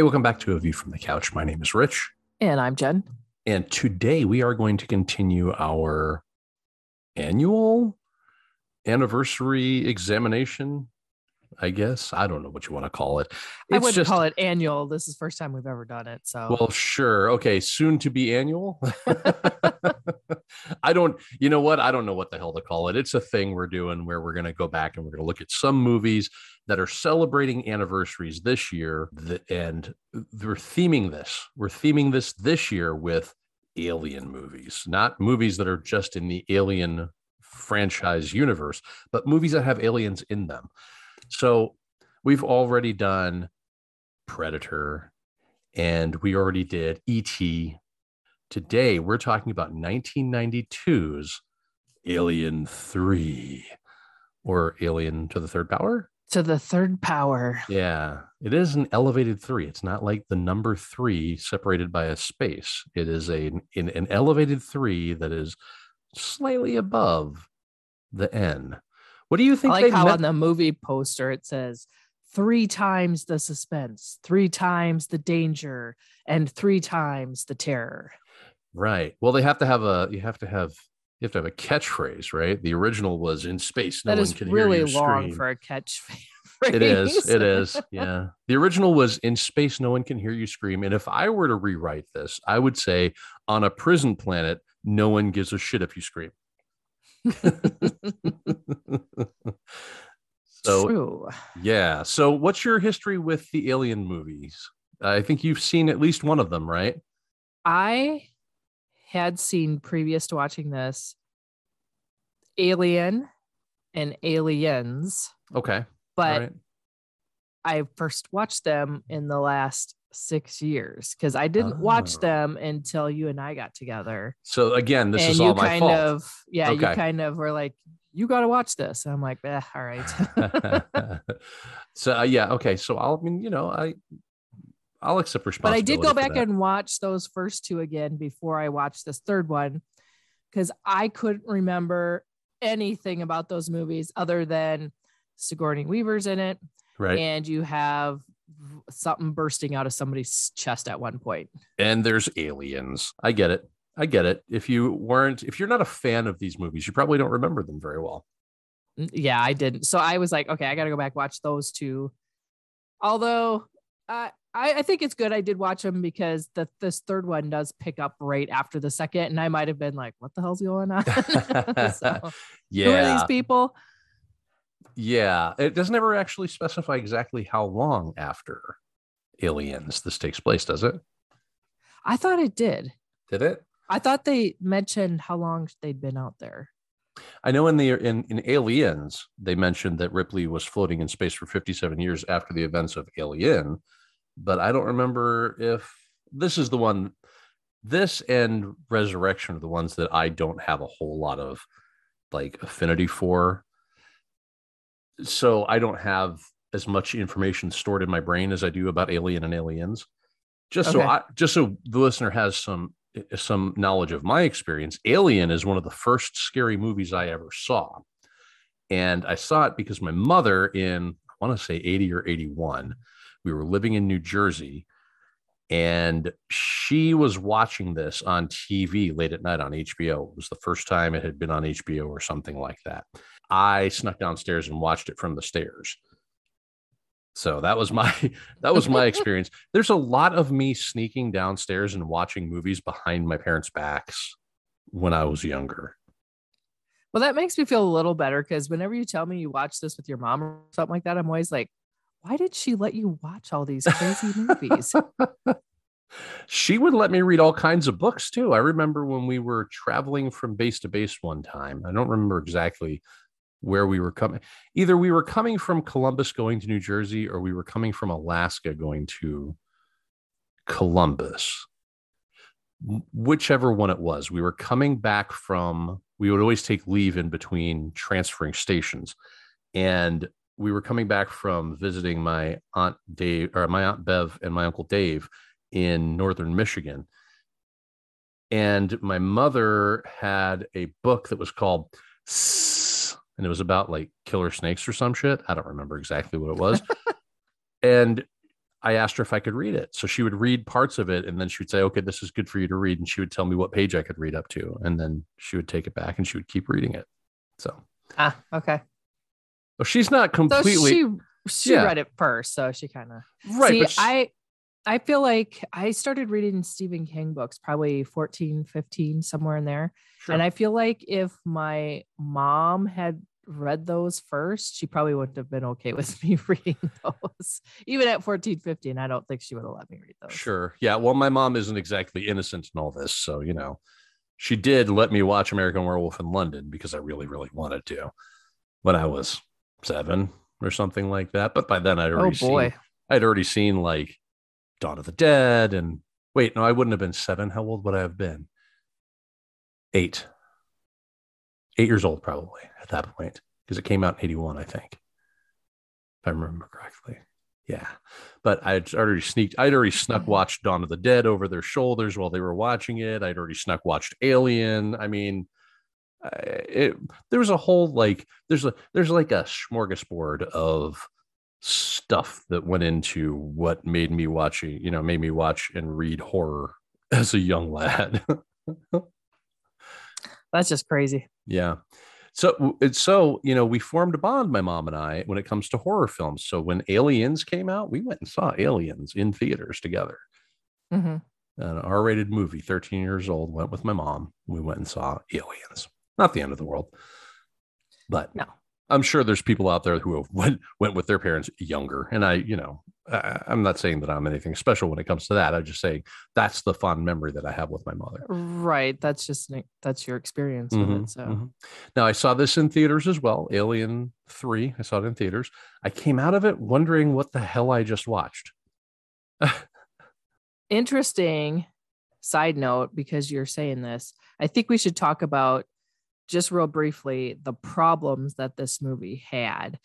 Hey, welcome back to A View from the Couch. My name is Rich. And I'm Jenn. And today we are going to continue our annual anniversary examination. I guess I don't know what you want to call it. I wouldn't just, call it annual. This is the first time we've ever done it. So well, sure, okay, soon to be annual. I don't, you know what? I don't know what the hell to call it. It's a thing we're doing where we're going to go back and we're going to look at some movies that are celebrating anniversaries this year, and we're theming this. We're theming this this year with alien movies, not movies that are just in the alien franchise universe, but movies that have aliens in them. So we've already done Predator and we already did E.T. Today we're talking about 1992's Alien 3 or Alien to the Third Power. To the third power. Yeah, it is an elevated three. It's not like the number three separated by a space. It is a in an elevated three that is slightly above the N. What do you think? I like how met- on the movie poster it says three times the suspense, three times the danger, and three times the terror. Right. Well, they have to have a. You have to have. You have to have a catchphrase, right? The original was in space. No that is really hear you scream. It's really long scream. for a catchphrase. It is. It is. Yeah. The original was in space. No one can hear you scream. And if I were to rewrite this, I would say on a prison planet, no one gives a shit if you scream. so True. yeah. So what's your history with the alien movies? I think you've seen at least one of them, right? I had seen previous to watching this Alien and Aliens. Okay. But right. I first watched them in the last six years because I didn't oh. watch them until you and I got together. So again, this and is all my kind fault. Of, yeah, okay. you kind of were like, you got to watch this. And I'm like, eh, all right. so uh, yeah, okay. So I'll, I mean, you know, I, I'll accept responsibility. But I did go back and watch those first two again before I watched this third one because I couldn't remember anything about those movies other than Sigourney Weaver's in it. Right. And you have something bursting out of somebody's chest at one point. And there's aliens. I get it. I get it. If you weren't, if you're not a fan of these movies, you probably don't remember them very well. Yeah, I didn't. So I was like, okay, I got to go back watch those two. Although uh, I, I think it's good I did watch them because the this third one does pick up right after the second, and I might have been like, what the hell's going on? so, yeah, who are these people? Yeah, it doesn't ever actually specify exactly how long after Aliens this takes place, does it? I thought it did. Did it? I thought they mentioned how long they'd been out there. I know in the in, in Aliens they mentioned that Ripley was floating in space for 57 years after the events of Alien, but I don't remember if this is the one. This and Resurrection are the ones that I don't have a whole lot of like affinity for so I don't have as much information stored in my brain as I do about Alien and Aliens. Just okay. so I just so the listener has some eh, some knowledge of my experience, Alien is one of the first scary movies I ever saw. And I saw it because my mother in I want to say 80 or 81, we were living in New Jersey and she was watching this on TV late at night on HBO. It was the first time it had been on HBO or something like that. I snuck downstairs and watched it from the stairs. So that was my that was my experience. There's a lot of me sneaking downstairs and watching movies behind my parents' backs when I was younger. Well, that makes me feel a little better because whenever you tell me you watch this with your mom or something like that, I'm always like, why did she let you watch all these crazy movies? she would let me read all kinds of books too. I remember when we were traveling from base to base one time. I don't remember exactly where we were coming. Either we were coming from Columbus going to New Jersey, or we were coming from Alaska going to Columbus. Whichever one it was, we were coming back from, we would always take leave in between transferring stations. And we were coming back from visiting my aunt Dave or my aunt Bev and my uncle Dave in northern Michigan. And my mother had a book that was called and it was about like killer snakes or some shit. I don't remember exactly what it was. and I asked her if I could read it. So she would read parts of it and then she would say, okay, this is good for you to read. And she would tell me what page I could read up to. And then she would take it back and she would keep reading it. So, Ah, okay. well, she's not So completely she she Yeah. read it first, so she kind of right. See, she- I I feel like I started reading Stephen King books probably 14, 15, somewhere in there. sure. And I feel like if my mom had read those first, she probably wouldn't have been okay with me reading those. Even at 14, 15, I don't think she would have let me read those. Sure. Yeah. Well, my mom isn't exactly innocent in all this. So, you know, she did let me watch American Werewolf in London because I really, really wanted to when I was seven or something like that. But by then I'd Oh already boy. seen, I'd already seen like Dawn of the Dead and wait, no, I wouldn't have been seven. How old would I have been? Eight. Eight years old, probably at that point, because it came out in 81, I think. If I remember correctly. Yeah. But I'd already sneaked, I'd already snuck mm-hmm. watched Dawn of the Dead over their shoulders while they were watching it. I'd already snuck watched Alien. I mean, it, there was a whole like, there's a, there's like a smorgasbord of stuff that went into what made me watch, you know, made me watch and read horror as a young lad. That's just crazy. Yeah. So it's so you know we formed a bond, my mom and I, when it comes to horror films. So when Aliens came out, we went and saw Aliens in theaters together. hmm An R-rated movie, 13 years old. Went with my mom. We went and saw Aliens. Not the end of the world, but No. I'm sure there's people out there who have went went with their parents younger. And I, you know, I'm not saying that I'm anything special when it comes to that. I'm just saying that's the fond memory that I have with my mother. Right. That's just that's your experience with Mhm, it. So mhm. Now I saw this in theaters as well. Alien Three. I saw it in theaters. I came out of it wondering what the hell I just watched. interesting side note because you're saying this i think we should talk about just real briefly the problems that this movie had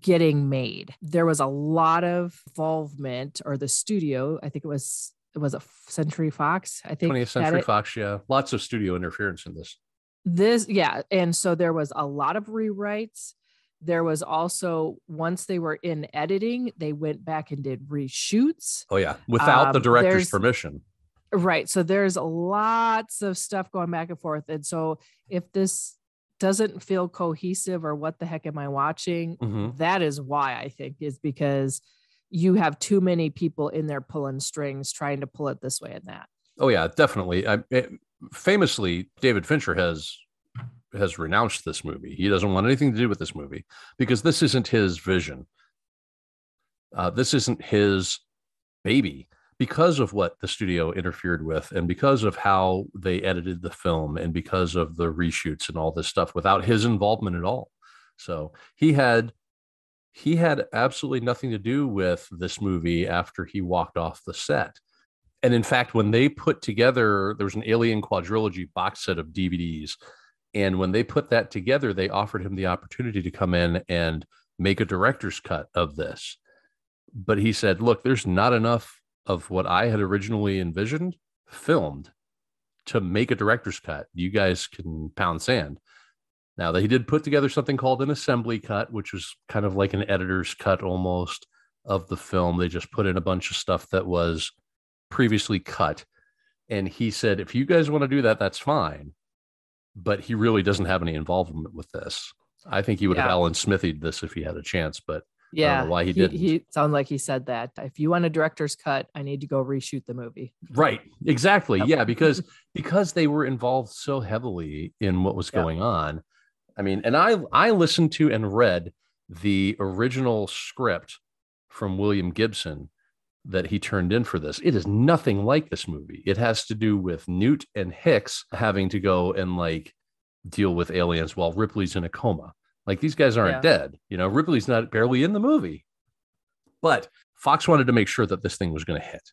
getting made there was a lot of involvement or the studio i think it was it was a century fox i think 20th Century. Fox. Yeah, lots of studio interference in this. this yeah and so there was a lot of rewrites there was also once they were in editing they went back and did reshoots Oh yeah, without the Um, director's permission. Right. So there's lots of stuff going back and forth. And so if this doesn't feel cohesive or what the heck am I watching, Mhm. that is why I think is because you have too many people in there pulling strings trying to pull it this way and that. Oh yeah, definitely. I, it, famously, David Fincher has has renounced this movie. He doesn't want anything to do with this movie because this isn't his vision. Uh, this isn't his baby because of what the studio interfered with and because of how they edited the film and because of the reshoots and all this stuff without his involvement at all. So he had he had absolutely nothing to do with this movie after he walked off the set and in fact, when they put together, there was an Alien quadrilogy box set of DVDs. And when they put that together, they offered him the opportunity to come in and make a director's cut of this. But he said, look, there's not enough of what I had originally envisioned filmed to make a director's cut. You guys can pound sand. Now, that he did put together something called an assembly cut, which was kind of like an editor's cut almost of the film. They just put in a bunch of stuff that was previously cut. And he said, if you guys want to do that, that's fine. But he really doesn't have any involvement with this. I think he would have Yeah. Alan Smithied this if he had a chance, but Yeah. why he he, didn't. he sounds like he said that. If you want a director's cut, I need to go reshoot the movie. right, exactly. Yep. Yeah, because because they were involved so heavily in what was going on. I mean, and I I listened to and read the original script from William Gibson that he turned in for this. It is nothing like this movie. It has to do with Newt and Hicks having to go and like deal with aliens while Ripley's in a coma. Like these guys aren't Yeah. dead. You know, Ripley's not barely in the movie. But Fox wanted to make sure that this thing was going to hit.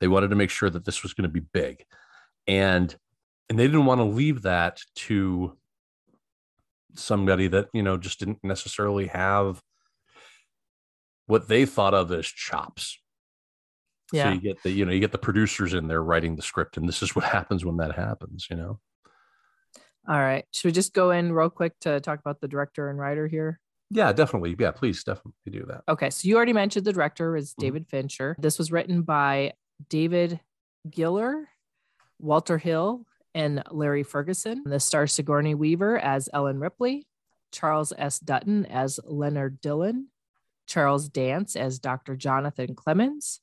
They wanted to make sure that this was going to be big. And and they didn't want to leave that to somebody that, you know, just didn't necessarily have what they thought of as chops. Yeah. So you get the, you know, you get the producers in there writing the script, and this is what happens when that happens, you know. All right. Should we just go in real quick to talk about the director and writer here? Yeah, definitely. Yeah, please definitely do that. Okay, so you already mentioned the director is Mhm. David Fincher. This was written by David Giller, Walter Hill, and Larry Ferguson. This stars Sigourney Weaver as Ellen Ripley, Charles S. Dutton as Leonard Dillon, Charles Dance as Dr. Jonathan Clemens,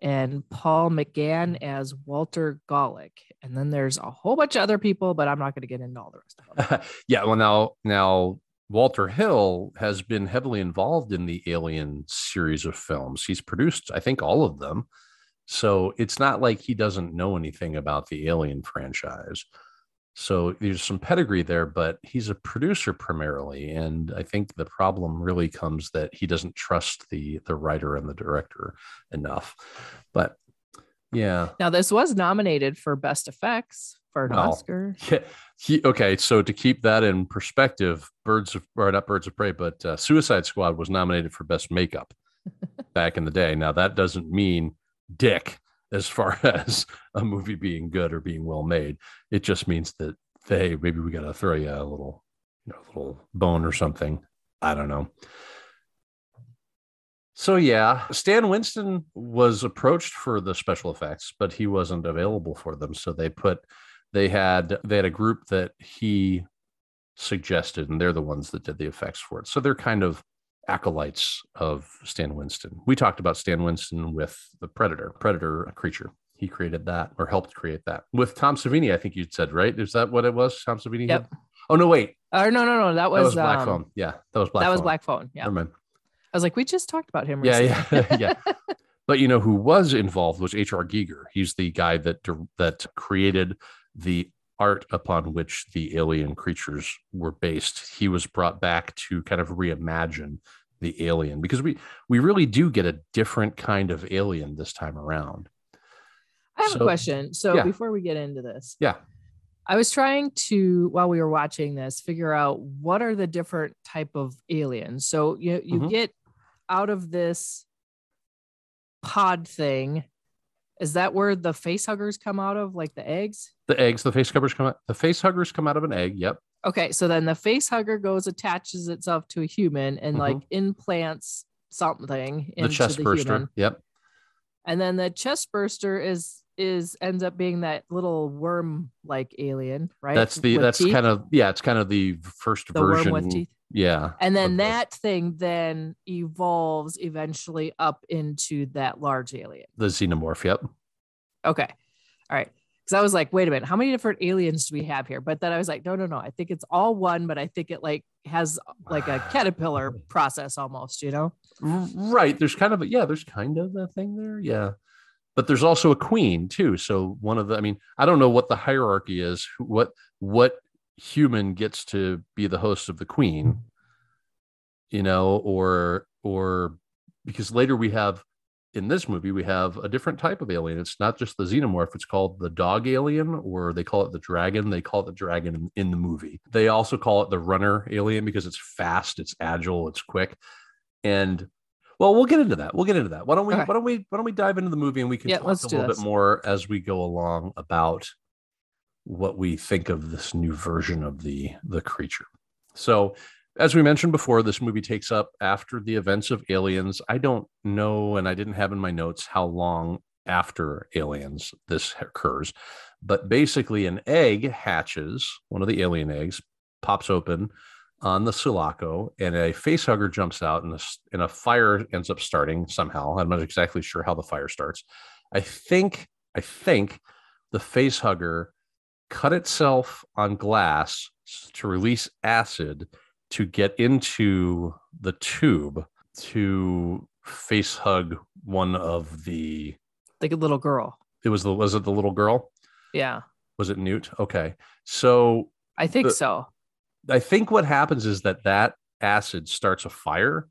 and Paul McGann as Walter Golick. And then there's a whole bunch of other people, but I'm not going to get into all the rest of them. yeah, well now now Walter Hill has been heavily involved in the Alien series of films. He's produced, I think, all of them. So it's not like he doesn't know anything about the Alien franchise. So there's some pedigree there, but he's a producer primarily, and I think the problem really comes that he doesn't trust the the writer and the director enough. But yeah, Now, this was nominated for Best Effects for an Well, Oscar. yeah. He, okay, so to keep that in perspective, Birds of or not Birds of Prey, but uh, Suicide Squad was nominated for best makeup back in the day. Now that doesn't mean dick as far as a movie being good or being well made. It just means that hey, maybe we got to throw you a little, you know, little bone or something. I don't know. So yeah, Stan Winston was approached for the special effects, but he wasn't available for them. So they put they had they had a group that he suggested, and they're the ones that did the effects for it. So they're kind of acolytes of Stan Winston. We talked about Stan Winston with the Predator, Predator creature. He created that or helped create that with Tom Savini. I think you said right. Is that what it was? Tom Savini. Yep. had- Oh no, wait. Or no, no, no. That That was, was, Black um, Phone. Yeah, that was Black. that was Phone. Black Phone. Yeah. Never mind. I was like, we just talked about him. Yeah, yeah, yeah. But you know who was involved was H.R. Giger. He's the guy that that created the art upon which the alien creatures were based. He was brought back to kind of reimagine the alien because we we really do get a different kind of alien this time around. I have So- a question. So yeah. before we get into this, Yeah. I was trying to, while we were watching this, figure out what are the different type of aliens. So you you Mhm. get out of this pod thing. Is that where the face huggers come out of, like the eggs? The eggs, the face covers come out. The face huggers come out of an egg. Yep. Okay, so then the face hugger goes, attaches itself to a human, and Mhm. like implants something The into chest the burster. human. Yep. and then the chest burster is is ends up being that little worm like alien right That's the With that's teeth? kind of yeah. It's kind of the first the version. worm with teeth Yeah. and then the- that thing then evolves eventually up into that large alien the xenomorph. Yep. okay all right because i was like wait a minute how many different aliens do we have here but then i was like no no no i think it's all one but i think it like has like a caterpillar process almost you know Right. There's kind of a, yeah, there's kind of a thing there. Yeah. But there's also a queen too. So one of the, I mean, I don't know what the hierarchy is, what, what human gets to be the host of the queen, you know, or, or because later we have in this movie, we have a different type of alien. It's not just the xenomorph, it's called the dog alien, or they call it the dragon. They call it the dragon in, in the movie. They also call it the runner alien because it's fast, it's agile, it's quick and well we'll get into that we'll get into that why don't we Okay. why don't we why don't we dive into the movie and we can Yeah, talk a little this. bit more as we go along about what we think of this new version of the the creature so as we mentioned before this movie takes up after the events of aliens i don't know and i didn't have in my notes how long after aliens this occurs but basically an egg hatches one of the alien eggs pops open on the Sulaco, and a face hugger jumps out, and a, and a fire ends up starting somehow. I'm not exactly sure how the fire starts. I think I think the face hugger cut itself on glass to release acid to get into the tube to face hug one of the. like a little girl It was the was it the little girl? yeah Was it Newt? Okay, so i think The- so I think what happens is that that acid starts a fire,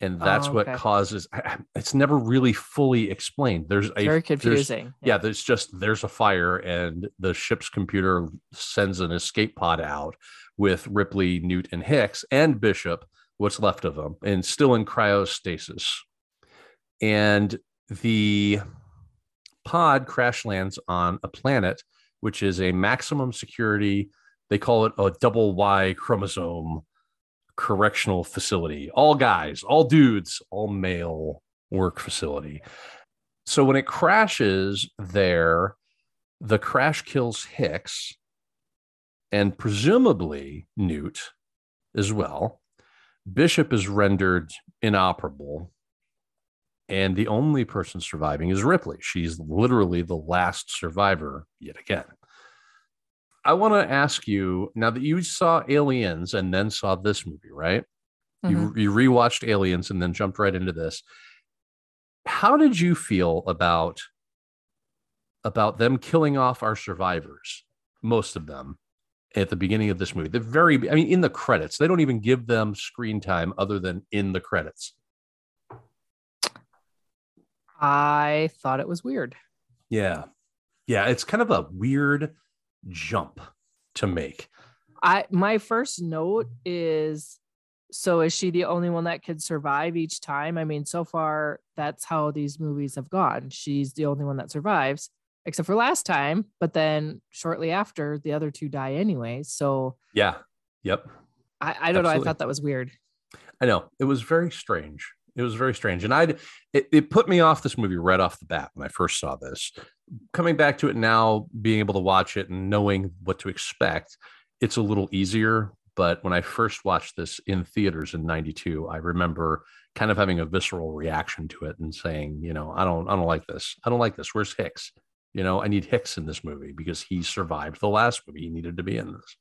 and that's Oh, what causes. It's never really fully explained. There's a very there's- confusing yeah, there's just there's a fire, and the ship's computer sends an escape pod out with Ripley, Newt, and Hicks, and Bishop, what's left of them, and still in cryostasis. And the pod crash lands on a planet, which is a maximum security. They call it a double Y chromosome correctional facility, all guys, all dudes, all male work facility. So when it crashes there, the crash kills Hicks and presumably Newt as well. Bishop is rendered inoperable. And the only person surviving is Ripley. She's literally the last survivor yet again. I want to ask you now that you saw Aliens and then saw this movie, right? Mm-hmm. You, you rewatched Aliens and then jumped right into this. How did you feel about about them killing off our survivors, most of them, at the beginning of this movie. The very, I mean, in the credits, they don't even give them screen time other than in the credits. I thought it was weird. Yeah. Yeah. It's kind of a weird jump to make. I, my first note is so is she the only one that could survive each time? I mean, so far, that's how these movies have gone. She's the only one that survives except for last time. But then shortly after, the other two die anyway. So yeah, yep. I, I don't Absolutely. know. I thought that was weird. I know it was very strange. It was very strange, and I it, it put me off this movie right off the bat when I first saw this. Coming back to it now, being able to watch it and knowing what to expect, it's a little easier. But when I first watched this in theaters in '92, I remember kind of having a visceral reaction to it and saying, you know, I don't, I don't like this. I don't like this. Where's Hicks? You know, I need Hicks in this movie because he survived the last movie. He needed to be in this.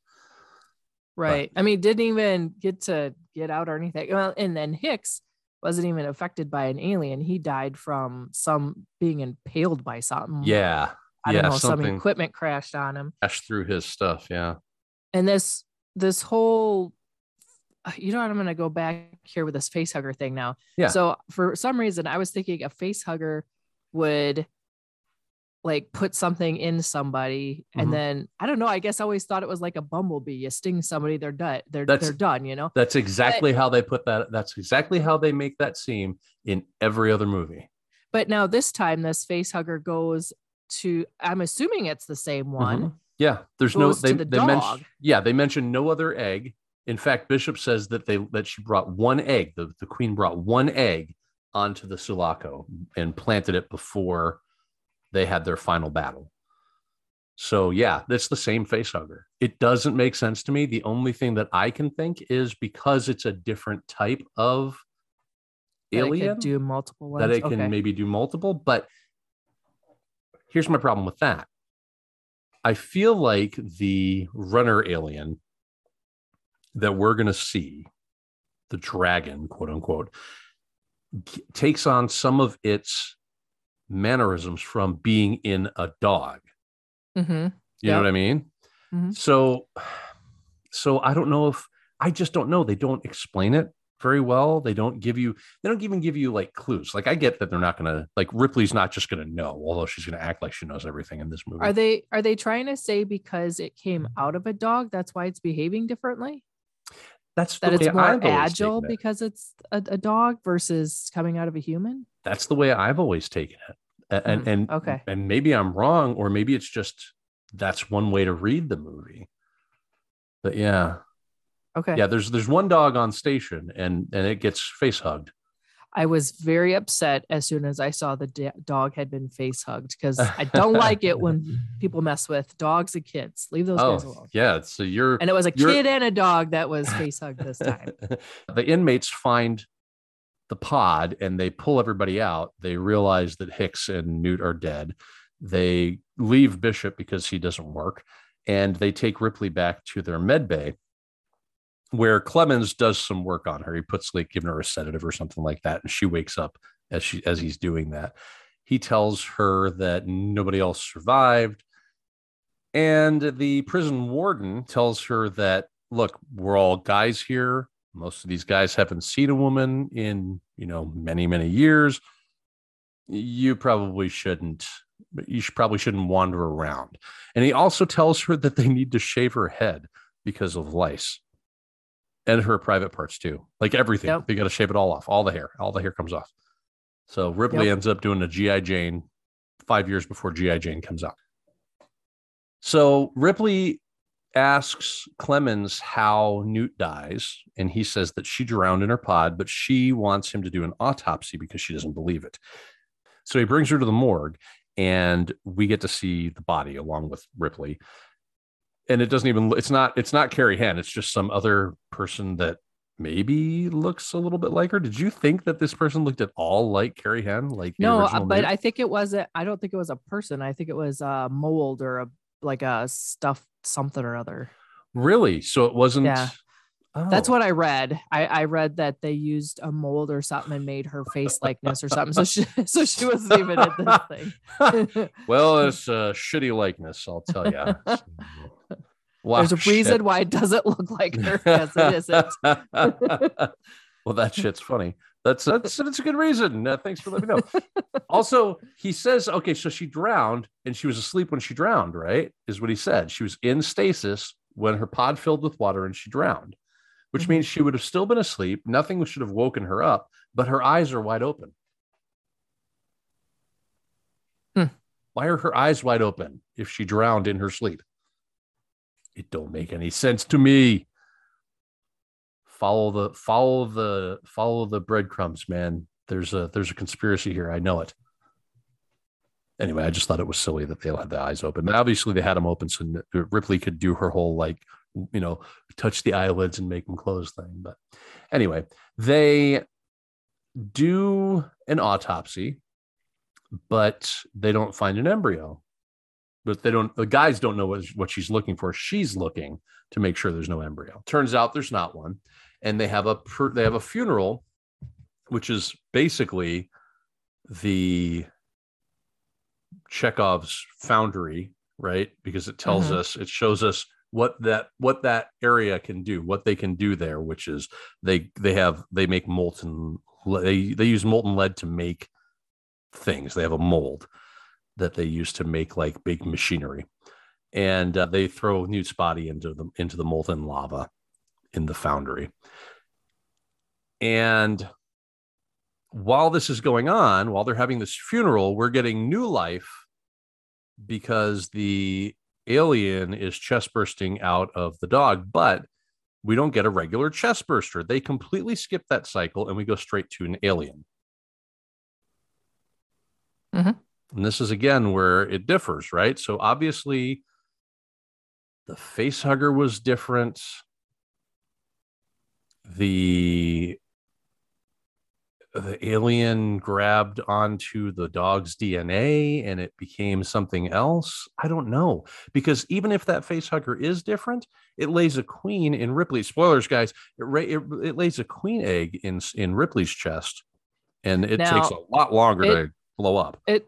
Right. But, I mean, didn't even get to get out or anything. Well, and then Hicks wasn't even affected by an alien. He died from some being impaled by something. Yeah. I yeah, don't know, some equipment crashed on him. Crashed through his stuff, yeah. And this this whole you know what I'm gonna go back here with this face hugger thing now. Yeah. So for some reason I was thinking a face hugger would like put something in somebody and mm-hmm. then I don't know. I guess I always thought it was like a bumblebee. You sting somebody, they're done. They're that's, they're done. You know. That's exactly but, how they put that. That's exactly how they make that seem in every other movie. But now this time, this face hugger goes to. I'm assuming it's the same one. Mm-hmm. Yeah, there's no. They, the they mentioned. Yeah, they mentioned no other egg. In fact, Bishop says that they that she brought one egg. The the queen brought one egg onto the Sulaco and planted it before they had their final battle. So yeah, that's the same face hugger. It doesn't make sense to me. The only thing that I can think is because it's a different type of that alien, do multiple ones. that it can maybe do multiple. But here's my problem with that. I feel like the runner alien that we're going to see, the dragon, quote unquote, takes on some of its mannerisms from being in a dog. Mm-hmm. You know what I mean? Mm-hmm. So, so I don't know if I just don't know. They don't explain it very well. They don't give you, they don't even give you like clues. Like I get that they're not gonna like Ripley's not just gonna know, although she's gonna act like she knows everything in this movie. Are they are they trying to say because it came out of a dog, that's why it's behaving differently? That's that it's more agile because it's a, a, dog versus coming out of a human. That's the way I've always taken it, and mm, and okay, and maybe I'm wrong, or maybe it's just that's one way to read the movie. But yeah, okay, yeah. There's there's one dog on station, and and it gets face hugged, I was very upset as soon as I saw the da- dog had been face hugged because I don't like it when people mess with dogs and kids. Leave those oh, guys alone. Yeah, so you're and it was a kid and a dog that was face hugged this time. the inmates find the pod and they pull everybody out. They realize that Hicks and Newt are dead. They leave Bishop because he doesn't work, and they take Ripley back to their med bay where Clemens does some work on her. He puts like giving her a sedative or something like that, and she wakes up as she as he's doing that. He tells her that nobody else survived. And the prison warden tells her that, look, we're all guys here. Most of these guys haven't seen a woman in, you know, many, many years. You probably shouldn't, you should probably shouldn't wander around. And he also tells her that they need to shave her head because of lice and her private parts too. Like everything, yep. they got to shave it all off. All the hair, all the hair comes off. So Ripley yep. ends up doing a GI Jane five years before GI Jane comes out. So Ripley asks Clemens how Newt dies, and he says that she drowned in her pod, but she wants him to do an autopsy because she doesn't believe it. So he brings her to the morgue, and we get to see the body along with Ripley. And it doesn't even it's not it's not Carrie Henn, it's just some other person that maybe looks a little bit like her. Did you think that this person looked at all like Carrie Henn? Like no, uh, but? I think it was a, I don't think it was a person. I think it was a mold or a like a stuffed something or other. Really? So it wasn't. Yeah. Oh. That's what I read. I, I read that they used a mold or something and made her face likeness or something. So she, so she wasn't even in this thing. well, it's a shitty likeness, I'll tell you. Wow, There's a shit. reason why it doesn't look like her because it isn't. well, that shit's funny. That's that's that's a good reason. Uh, thanks for letting me know. also, he says, okay, so she drowned and she was asleep when she drowned, right? Is what he said. She was in stasis when her pod filled with water and she drowned, which mm-hmm. means she would have still been asleep. Nothing should have woken her up, but her eyes are wide open. Hmm. Why are her eyes wide open if she drowned in her sleep? It don't make any sense to me follow the follow the follow the breadcrumbs, man. There's a there's a conspiracy here. I know it. Anyway, I just thought it was silly that they had the eyes open. But obviously, they had them open so uh, Ripley could do her whole like you know touch the eyelids and make them close thing. But anyway, they do an autopsy, but they don't find an embryo. But they don't. The guys don't know what, what she's looking for. She's looking to make sure there's no embryo. Turns out there's not one and they have a they have a funeral, which is basically the Chekhov's foundry, right? Because it tells mm-hmm. us, it shows us what that what that area can do, what they can do there, which is they they have they make molten they they use molten lead to make things. They have a mold that they use to make like big machinery, and uh, they throw Newt's body into the into the molten lava in the foundry. And while this is going on, while they're having this funeral, we're getting new life because the alien is chest bursting out of the dog, but we don't get a regular chest burster. They completely skip that cycle and we go straight to an alien. Mm-hmm. And this is again where it differs, right? So obviously, the face hugger was different the the alien grabbed onto the dog's DNA and it became something else. I don't know. Because even if that face hugger is different, it lays a queen in Ripley. Spoilers, guys. It, it, it lays a queen egg in, in Ripley's chest and it now, takes a lot longer it, to blow up. It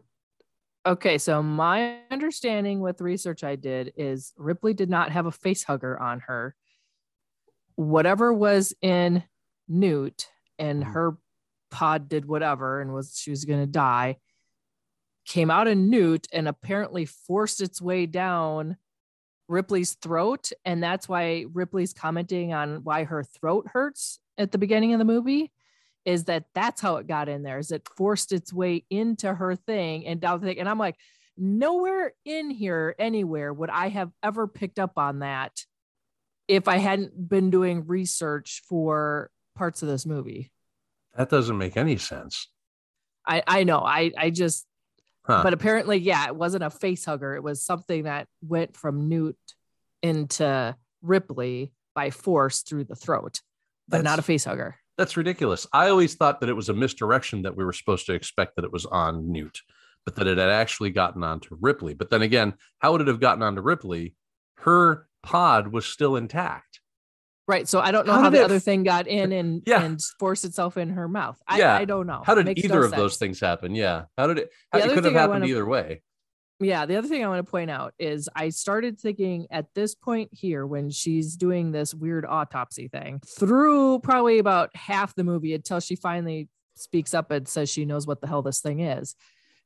Okay, so my understanding with the research I did is Ripley did not have a face hugger on her. Whatever was in Newt and mm-hmm. her pod did whatever and was she was going to die came out in Newt and apparently forced its way down Ripley's throat. And that's why Ripley's commenting on why her throat hurts at the beginning of the movie is that that's how it got in there is it forced its way into her thing and down the thing and I'm like nowhere in here anywhere would I have ever picked up on that if I hadn't been doing research for parts of this movie. That doesn't make any sense. I I know. I I just huh. but apparently yeah, it wasn't a face hugger. It was something that went from Newt into Ripley by force through the throat, but that's, not a face hugger. That's ridiculous. I always thought that it was a misdirection that we were supposed to expect that it was on Newt, but that it had actually gotten onto Ripley. But then again, how would it have gotten onto Ripley? Her pod was still intact. Right. So I don't know how, how the other thing got in and yeah. and forced itself in her mouth. I, yeah. I don't know. How did either no of sense. those things happen? Yeah. How did it? How, it could have happened wanna, either way. Yeah. The other thing I want to point out is I started thinking at this point here when she's doing this weird autopsy thing through probably about half the movie until she finally speaks up and says she knows what the hell this thing is.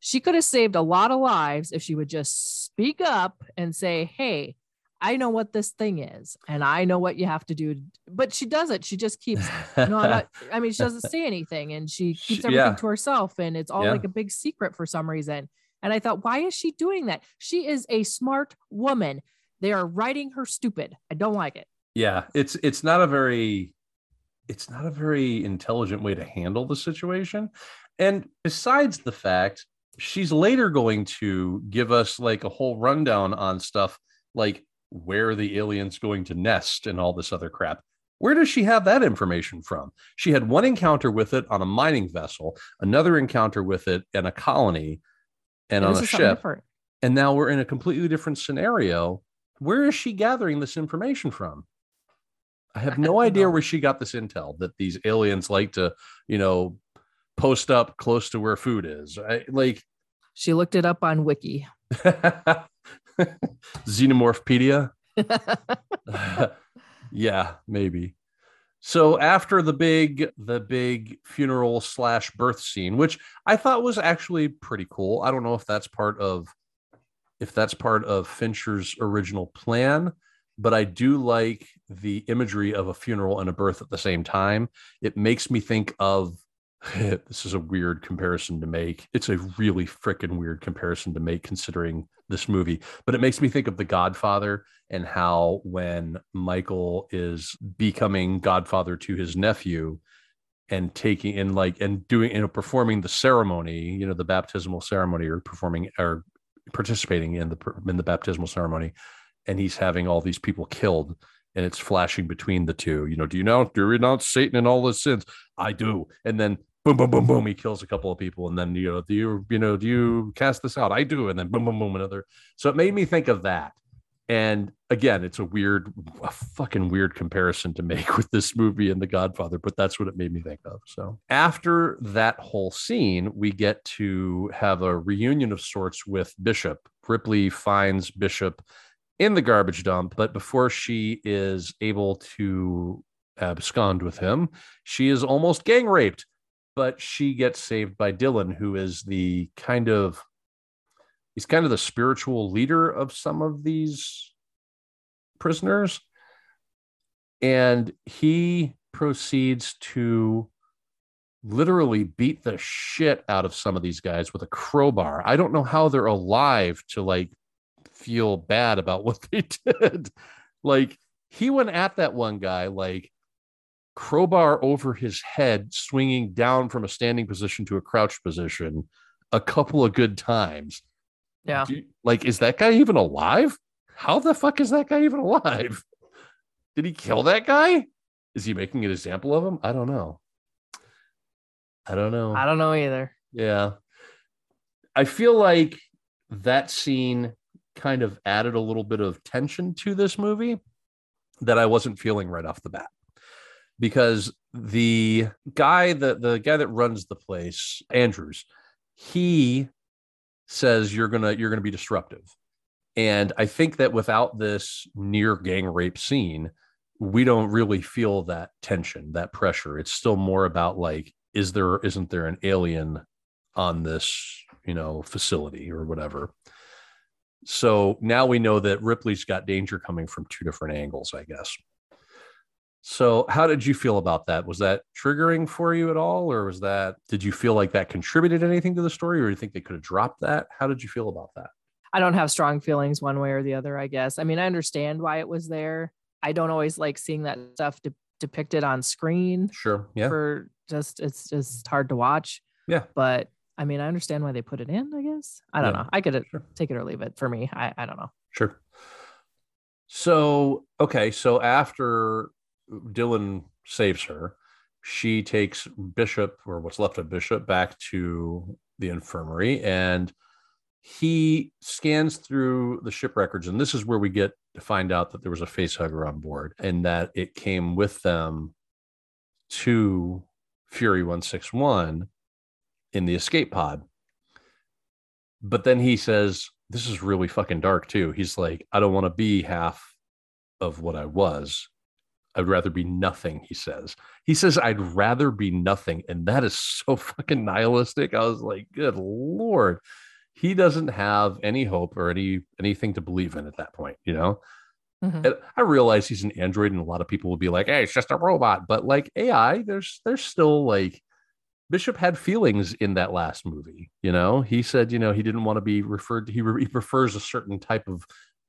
She could have saved a lot of lives if she would just speak up and say, "Hey, I know what this thing is and I know what you have to do. But she doesn't. She just keeps, no, not, I mean, she doesn't say anything and she keeps everything yeah. to herself. And it's all yeah. like a big secret for some reason. And I thought, why is she doing that? She is a smart woman. They are writing her stupid. I don't like it. Yeah, it's it's not a very it's not a very intelligent way to handle the situation. And besides the fact, she's later going to give us like a whole rundown on stuff like where the aliens going to nest and all this other crap. Where does she have that information from? She had one encounter with it on a mining vessel, another encounter with it in a colony and on a ship. Different. And now we're in a completely different scenario. Where is she gathering this information from? I have no idea where she got this intel that these aliens like to, you know, post up close to where food is. I, like she looked it up on Wiki. Xenomorphpedia. yeah, maybe. So after the big the big funeral slash birth scene, which I thought was actually pretty cool. I don't know if that's part of if that's part of Fincher's original plan, but I do like the imagery of a funeral and a birth at the same time. It makes me think of this is a weird comparison to make. It's a really freaking weird comparison to make considering this movie, but it makes me think of The Godfather and how when Michael is becoming godfather to his nephew and taking and like and doing you know performing the ceremony, you know, the baptismal ceremony or performing or participating in the in the baptismal ceremony and he's having all these people killed and it's flashing between the two. You know, do you know, do you renounce Satan and all his sins? I do. And then boom, boom, boom, boom, he kills a couple of people. And then, you know, do you, you know, do you cast this out? I do. And then boom, boom, boom, another. So it made me think of that. And again, it's a weird, a fucking weird comparison to make with this movie and The Godfather, but that's what it made me think of. So after that whole scene, we get to have a reunion of sorts with Bishop. Ripley finds Bishop in the garbage dump, but before she is able to abscond with him, she is almost gang raped but she gets saved by Dillon, who is the kind of he's kind of the spiritual leader of some of these prisoners. And he proceeds to literally beat the shit out of some of these guys with a crowbar. I don't know how they're alive to like feel bad about what they did. like he went at that one guy like crowbar over his head, swinging down from a standing position to a crouched position a couple of good times. Yeah. You, like, is that guy even alive? How the fuck is that guy even alive? Did he kill that guy? Is he making an example of him? I don't know. I don't know. I don't know either. Yeah. I feel like that scene kind of added a little bit of tension to this movie that I wasn't feeling right off the bat because the guy the the guy that runs the place andrews he says you're gonna you're gonna be disruptive. And i think that without this near gang rape scene we don't really feel that tension that pressure. It's still more about like is there isn't there an alien on this you know facility or whatever? So now we know that ripley's got danger coming from two different angles i guess so, how did you feel about that? Was that triggering for you at all, or was that did you feel like that contributed anything to the story, or do you think they could have dropped that? How did you feel about that? I don't have strong feelings one way or the other. I guess. I mean, I understand why it was there. I don't always like seeing that stuff de- depicted on screen. Sure. Yeah. For just it's just hard to watch. Yeah. But I mean, I understand why they put it in. I guess. I don't yeah. know. I could sure. take it or leave it. For me, I I don't know. Sure. So okay, so after Dillon saves her. She takes Bishop, or what's left of Bishop, back to the infirmary, and he scans through the ship records. And this is where we get to find out that there was a face hugger on board and that it came with them to Fury 161 in the escape pod. But then he says, This is really fucking dark, too. He's like, I don't want to be half of what I was. I'd rather be nothing, he says. He says, I'd rather be nothing. And that is so fucking nihilistic. I was like, good Lord. He doesn't have any hope or any anything to believe in at that point, you know? Mm-hmm. And I realize he's an android, and a lot of people will be like, hey, it's just a robot. But like AI, there's there's still like Bishop had feelings in that last movie, you know. He said, you know, he didn't want to be referred to, he, re- he prefers a certain type of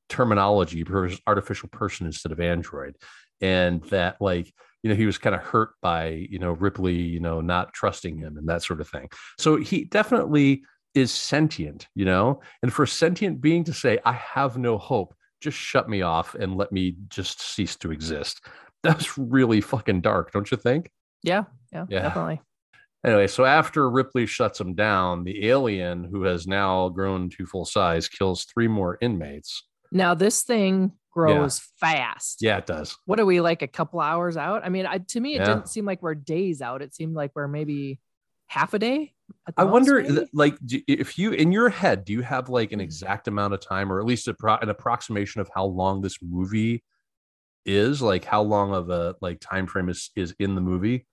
terminology, prefers artificial person instead of android, and that like you know he was kind of hurt by you know Ripley you know not trusting him and that sort of thing. So he definitely is sentient, you know, and for a sentient being to say I have no hope, just shut me off and let me just cease to exist. That's really fucking dark, don't you think? Yeah, yeah, yeah. definitely. Anyway, so after Ripley shuts him down, the alien, who has now grown to full size, kills three more inmates. Now, this thing grows yeah. fast. Yeah, it does. What are we like a couple hours out? I mean, I, to me, it yeah. didn't seem like we're days out. It seemed like we're maybe half a day. I most, wonder, maybe? like, if you in your head, do you have like an mm-hmm. exact amount of time, or at least a pro- an approximation of how long this movie is? Like, how long of a like time frame is is in the movie?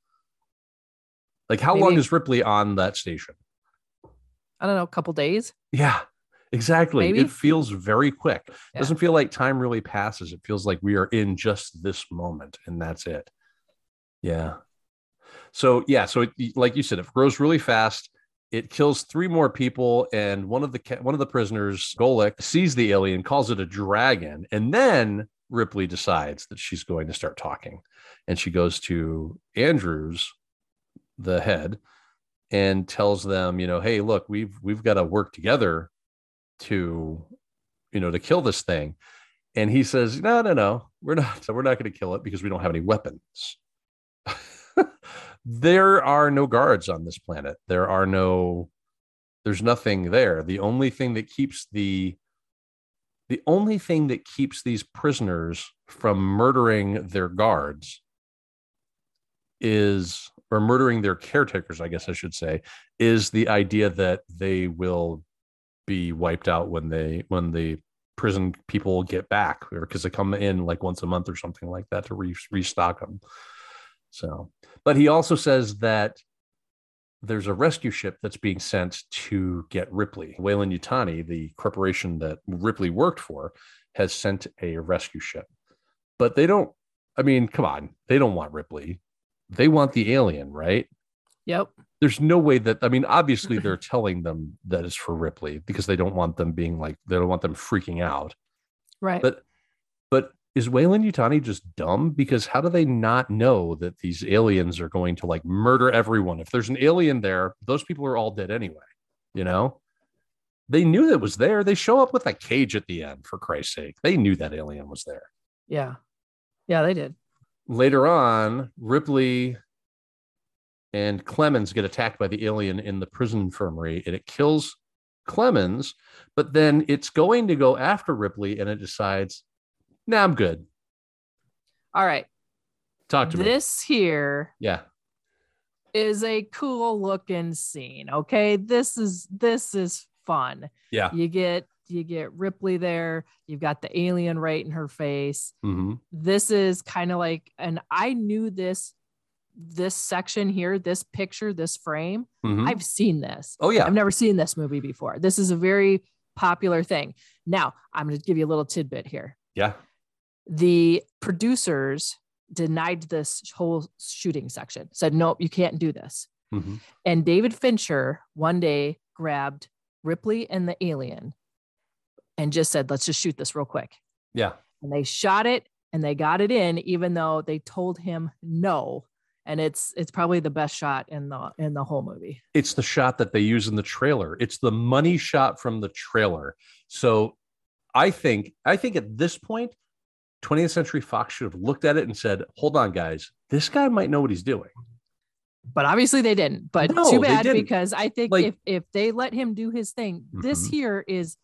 Like, how maybe, long is Ripley on that station? I don't know, a couple days. Yeah, exactly. Maybe? It feels very quick. Yeah. Doesn't feel like time really passes. It feels like we are in just this moment, and that's it. Yeah. So yeah, so it, like you said, it grows really fast. It kills three more people, and one of the one of the prisoners, Golic, sees the alien, calls it a dragon, and then Ripley decides that she's going to start talking, and she goes to Andrews, the head, and tells them, you know, hey, look, we've we've got to work together to, you know, to kill this thing. And he says, no, no, no, we're not. So we're not going to kill it because we don't have any weapons. there are no guards on this planet. There are no, there's nothing there. The only thing that keeps the, the only thing that keeps these prisoners from murdering their guards is, or murdering their caretakers, I guess I should say, is the idea that they will be wiped out when they, when the prison people get back because they come in like once a month or something like that to re- restock them. So, but he also says that there's a rescue ship that's being sent to get Ripley. Weyland-Yutani, the corporation that Ripley worked for, has sent a rescue ship. But they don't, I mean, come on, they don't want Ripley. They want the alien, right? Yep. There's no way that, I mean, obviously they're telling them that it's for Ripley because they don't want them being like, they don't want them freaking out. Right. But, but is Weyland-Yutani just dumb? Because how do they not know that these aliens are going to like murder everyone? If there's an alien there, those people are all dead anyway. You know, they knew that was there. They show up with a cage at the end, for Christ's sake. They knew that alien was there. Yeah. Yeah, they did. Later on, Ripley and Clemens get attacked by the alien in the prison infirmary and it kills Clemens, but then it's going to go after Ripley and it decides nah, I'm good. All right. Talk to this me. This here. Yeah. Is a cool looking scene. Okay. This is this is fun. Yeah. You get you get Ripley there. You've got the alien right in her face. Mm-hmm. This is kind of like, and I knew this this section here, this picture, this frame. Mm-hmm. I've seen this. Oh yeah. I've never seen this movie before. This is a very popular thing. Now I'm going to give you a little tidbit here. Yeah the producers denied this whole shooting section, said, nope, you can't do this. Mm-hmm. And David Fincher one day grabbed Ripley and the alien and just said, let's just shoot this real quick. Yeah. And they shot it and they got it in, even though they told him no. And it's it's probably the best shot in the in the whole movie. It's the shot that they use in the trailer. It's the money shot from the trailer. So I think I think at this point 20th Century Fox should have looked at it and said, "Hold on, guys, this guy might know what he's doing." But obviously they didn't. But no, too bad because I think like, if if they let him do his thing, mm-hmm. this here is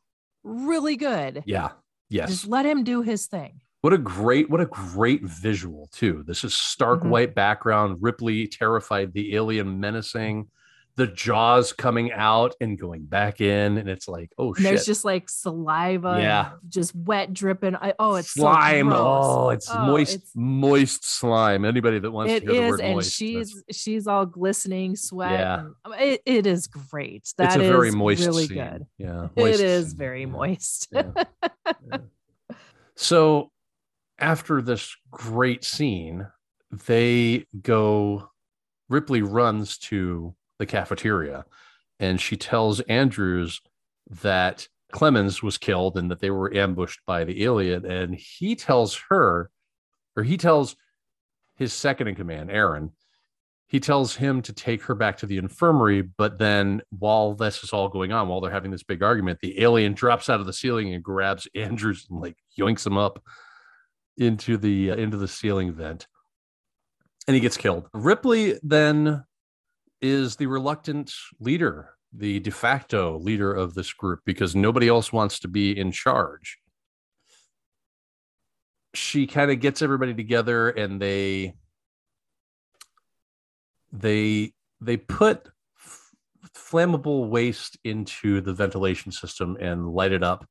really good. Yeah. Yes. Just let him do his thing. What a great, what a great visual too. This is stark mm-hmm. white background. Ripley terrified, the alien menacing the jaws coming out and going back in, and it's like, oh shit. There's just like saliva, yeah, just wet dripping. I, oh, it's slime. So oh, it's oh, moist, it's, moist slime. Anybody that wants it to hear is, the word and moist, she's she's all glistening sweat. Yeah, it, it is great. That it's a is very moist really scene. good. Yeah, it is very moist. Yeah. yeah. So after this great scene, they go. Ripley runs to the cafeteria and she tells Andrews that Clemens was killed and that they were ambushed by the alien. And he tells her, or he tells his second in command, Aaron, he tells him to take her back to the infirmary. But then, while this is all going on, while they're having this big argument, the alien drops out of the ceiling and grabs Andrews and like yoinks him up into the uh, into the ceiling vent, and he gets killed. Ripley then is the reluctant leader, the de facto leader of this group, because nobody else wants to be in charge. She kind of gets everybody together, and they they they put f- flammable waste into the ventilation system and light it up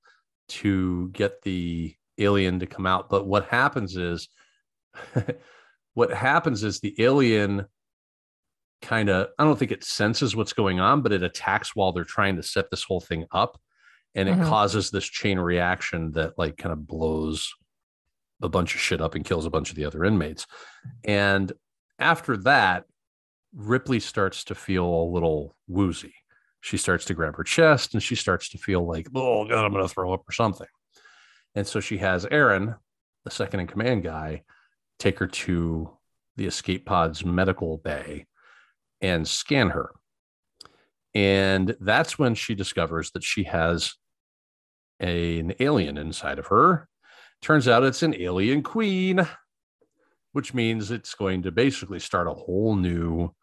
to get the alien to come out but what happens is what happens is the alien kind of i don't think it senses what's going on but it attacks while they're trying to set this whole thing up and it mm-hmm. causes this chain reaction that like kind of blows a bunch of shit up and kills a bunch of the other inmates and after that Ripley starts to feel a little woozy. She starts to grab her chest and she starts to feel like, oh, God, I'm going to throw up or something. And so she has Aaron, the second in command guy, take her to the escape pod's medical bay and scan her. And that's when she discovers that she has a, an alien inside of her. Turns out it's an alien queen, which means it's going to basically start a whole new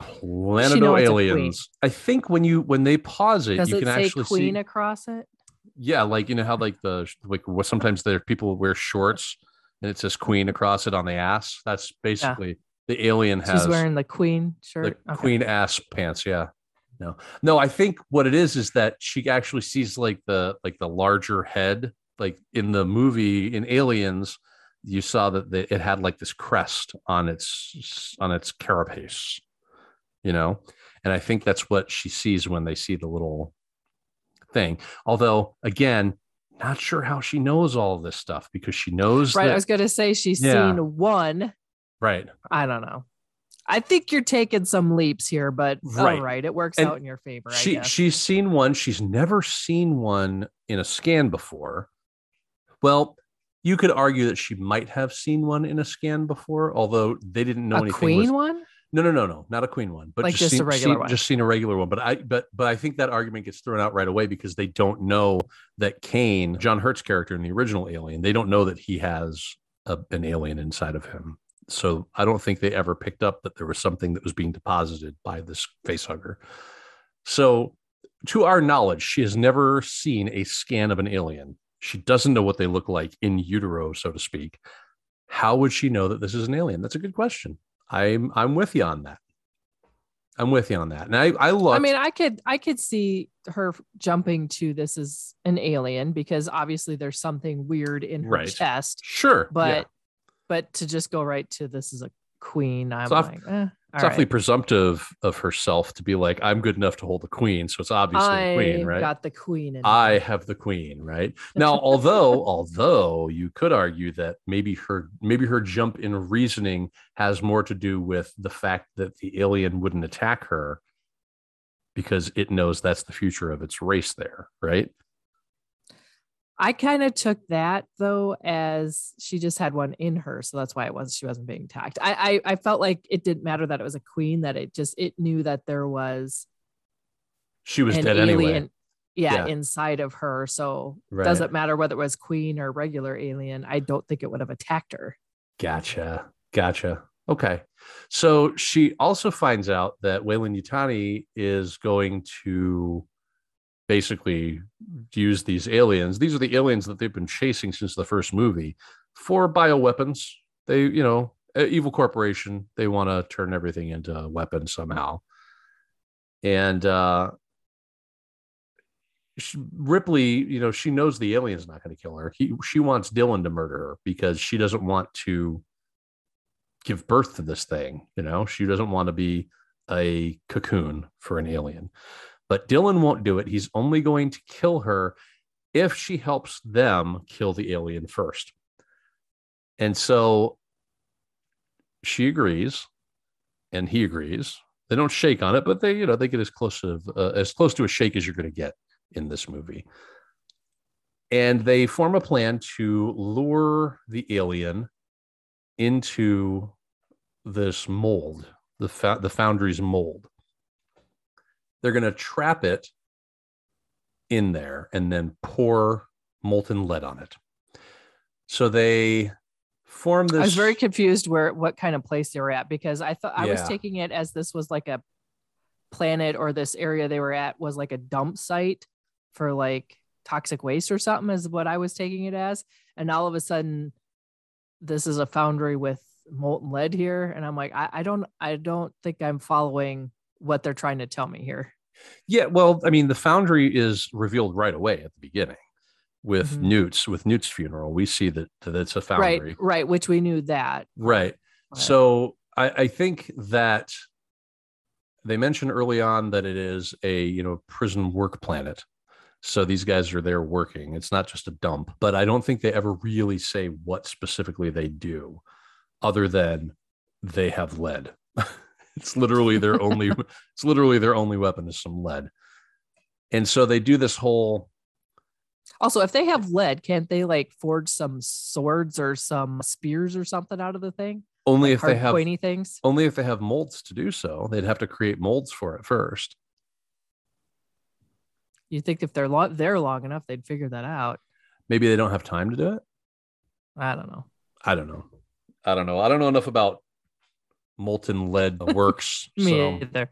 Planet of Aliens. I think when you when they pause it, Does you it can say actually queen see. across it? Yeah, like you know how like the like sometimes there people wear shorts and it says queen across it on the ass. That's basically the alien has She's wearing the queen shirt. the queen ass pants. Yeah. No, no. I think what it is is that she actually sees like the like the larger head, like in the movie in Aliens. You saw that the, it had like this crest on its on its carapace you know and i think that's what she sees when they see the little thing. Although again not sure how she knows all this stuff because she knows right that, i was going to say she's Yeah. seen one. Right. I don't know. I think you're taking some leaps here but Right. all right. it works And out in your favor I she she's seen one. She's never seen one in a scan before. Well you could argue that she might have seen one in a scan before although they didn't know a anything queen was, one No, no, no, no, not a queen one, but Like just, just a seen, regular seen- one. Just seen a regular one, but I, but, but I think that argument gets thrown out right away because they don't know that Kane, John Hurt's character in the original Alien, they don't know that he has a, an alien inside of him. So I don't think they ever picked up that there was something that was being deposited by this facehugger. So, to our knowledge, she has never seen a scan of an alien. She doesn't know what they look like in utero, so to speak. How would she know that this is an alien? That's a good question. I'm I'm with you on that. I'm with you on that. And I I looked. I mean, I could I could see her jumping to this as an alien because obviously there's something weird in her Right. chest, sure, but yeah. but to just go right to this is a queen, I'm off- like, eh, it's all awfully right. presumptive of herself to be like, I'm good enough to hold the queen. So it's obviously the queen, right? got the queen I have the queen, right? Now, although although you could argue that maybe her maybe her jump in reasoning has more to do with the fact that the alien wouldn't attack her because it knows that's the future of its race there, right? I kind of took that though as she just had one in her, so that's why it was she wasn't being attacked. I, I I felt like it didn't matter that it was a queen, that it just it knew that there was She was an dead alien, anyway. yeah, Yeah. inside of her. So Right. doesn't matter whether it was queen or regular alien. I don't think it would have attacked her. Gotcha. Gotcha. Okay. So she also finds out that Weyland-Yutani is going to basically use these aliens. These are the aliens that they've been chasing since the first movie for bioweapons. They, you know, evil corporation, they want to turn everything into a weapon somehow. And uh she, Ripley, you know, she knows the alien's not going to kill her. He, she wants Dillon to murder her because she doesn't want to give birth to this thing. You know, she doesn't want to be a cocoon for an alien. But Dillon won't do it. He's only going to kill her if she helps them kill the alien first. And so she agrees, and he agrees. They don't shake on it, but they, you know, they get as close of uh, as close to a shake as you're going to get in this movie. And they form a plan to lure the alien into this mold, the, fa- the foundry's mold. They're going to trap it in there and then pour molten lead on it. So they form this. I was very confused where what kind of place they were at because I thought I was taking it as this was like a planet or this area they were at was like a dump site for like toxic waste or something is what I was taking it as. And all of a sudden this is a foundry with molten lead here. And I'm like, I, I don't I don't think I'm following what they're trying to tell me here. Yeah, well, I mean, the foundry is revealed right away at the beginning with Mhm. Newt's with Newt's funeral. We see that, that's a foundry. Right, right, which we knew that. Right. but- So I, I think that they mentioned early on that it is a you know prison work planet. So these guys are there working. It's not just a dump, but I don't think they ever really say what specifically they do, other than they have lead. it's literally their only it's literally their only weapon is some lead. And so they do this whole Also, if they have lead, can't they like forge some swords or some spears or something out of the thing? only Like if they have pointy things. only if they have molds to do so. They'd have to create molds for it first. You think if they're there long enough, they'd figure that out. Maybe they don't have time to do it. I don't know. I don't know. I don't know. I don't know enough about molten lead works. Me so either.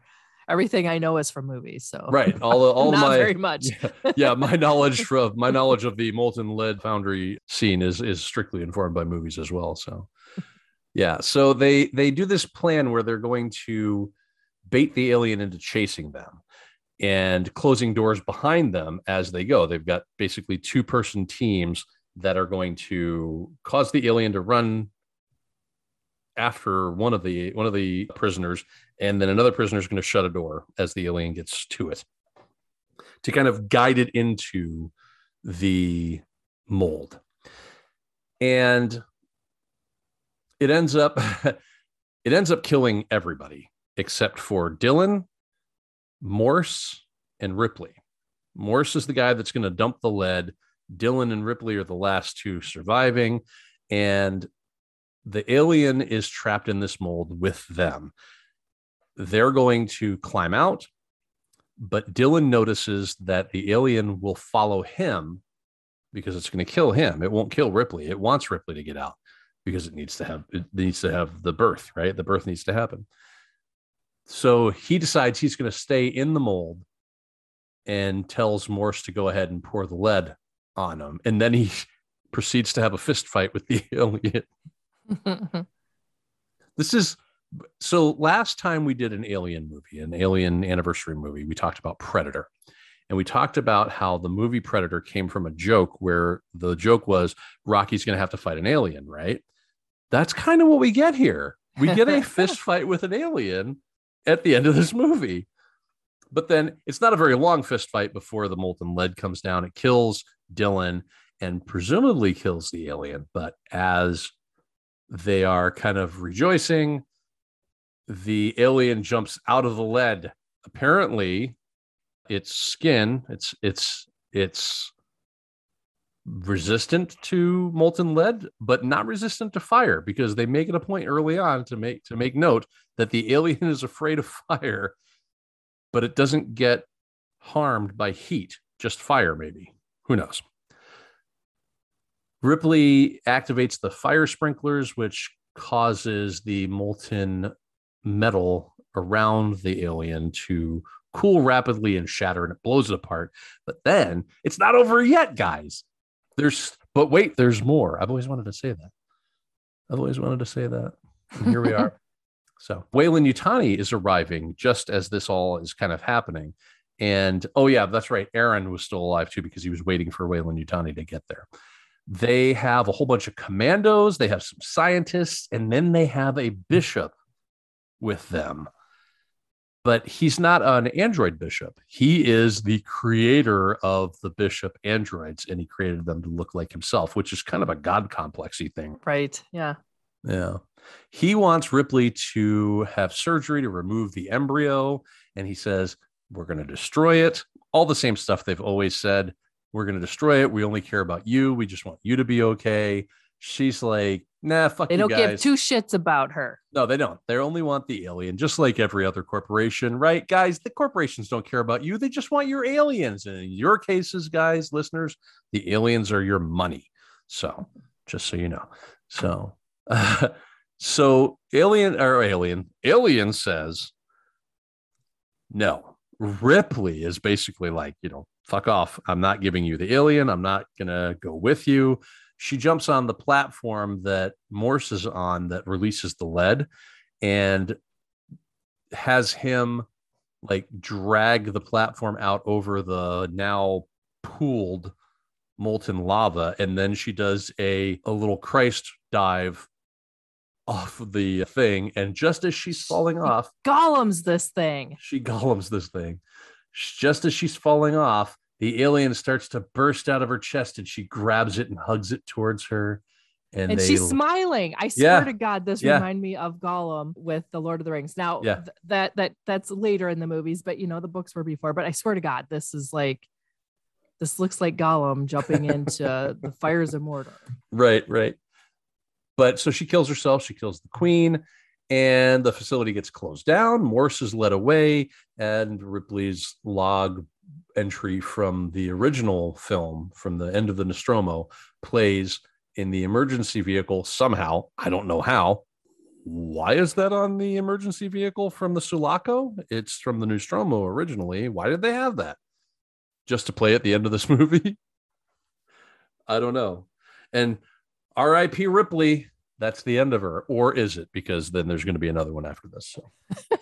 Everything I know is from movies, so right, all all not my very much. yeah, yeah, my knowledge of my knowledge of the molten lead foundry scene is is strictly informed by movies as well. So yeah, so they they do this plan where they're going to bait the alien into chasing them and closing doors behind them as they go. They've got basically two person teams that are going to cause the alien to run after one of the one of the prisoners and then another prisoner is going to shut a door as the alien gets to it. To kind of guide it into the mold. And it ends up it ends up killing everybody except for Dillon morse and ripley. Morse is the guy that's going to dump the lead. Dillon and ripley are the last two surviving. And the alien is trapped in this mold with them they're going to climb out but Dillon notices that the alien will follow him because it's going to kill him. It won't kill Ripley. It wants Ripley to get out because it needs to have it needs to have the birth, right? The birth needs to happen. So he decides he's going to stay in the mold and tells Morse to go ahead and pour the lead on him. And then he proceeds to have a fist fight with the alien. This is so last time we did an alien movie, an alien anniversary movie, we talked about Predator. And we talked about how the movie Predator came from a joke where the joke was Rocky's going to have to fight an alien, right? That's kind of what we get here. We get a fist fight with an alien at the end of this movie. But then it's not a very long fist fight before the molten lead comes down. It kills Dillon and presumably kills the alien. But as they are kind of rejoicing, the alien jumps out of the lead. Apparently, its skin, it's it's it's resistant to molten lead, but not resistant to fire because they make it a point early on to make to make note that the alien is afraid of fire, but it doesn't get harmed by heat, just fire, maybe. Who knows? Ripley activates the fire sprinklers, which causes the molten metal around the alien to cool rapidly and shatter, and it blows it apart. But then it's not over yet, guys. There's, but wait, there's more. I've always wanted to say that. I've always wanted to say that. And here we are. So Weyland-Yutani is arriving just as this all is kind of happening. And oh, yeah, that's right. Aaron was still alive too because he was waiting for Weyland-Yutani to get there. They have a whole bunch of commandos, they have some scientists, and then they have a bishop with them. But he's not an android bishop. He is the creator of the bishop androids, and he created them to look like himself, which is kind of a god complexy thing. right. Yeah. Yeah. He wants Ripley to have surgery to remove the embryo. And he says, we're going to destroy it. All the same stuff they've always said. We're going to destroy it. We only care about you. We just want you to be okay. She's like, nah, fuck They don't give two shits about her. No, they don't. They only want the alien, just like every other corporation, right? Guys, the corporations don't care about you. They just want your aliens. And in your cases, guys, listeners, the aliens are your money. So, just so you know. So, so alien or alien, alien says, no. Ripley is basically like, you know, fuck off. I'm not giving you the alien. I'm not going to go with you she jumps on the platform that Morse is on that releases the lead and has him like drag the platform out over the now pooled molten lava and then she does a a little christ dive off the thing and just as she's falling off Gollum's this thing. she golems this thing just as she's falling off the alien starts to burst out of her chest and she grabs it and hugs it towards her and, And they she's smiling. I swear Yeah. to God, this Yeah. remind me of Gollum with the Lord of the Rings. Now Yeah. th- that that that's later in the movies, but you know the books were before. But I swear to God, this is like this looks like Gollum jumping into the fires of Mordor. right right but so she kills herself she kills the queen and the facility gets closed down morse is led away and ripley's log entry from the original film from the end of the nostromo plays in the emergency vehicle somehow i don't know how. Why is that on the emergency vehicle from the sulaco? It's from the nostromo originally. Why did they have that? Just to play at the end of this movie? I don't know. And RIP Ripley, that's the end of her. Or is it? Because then there's going to be another one after this. So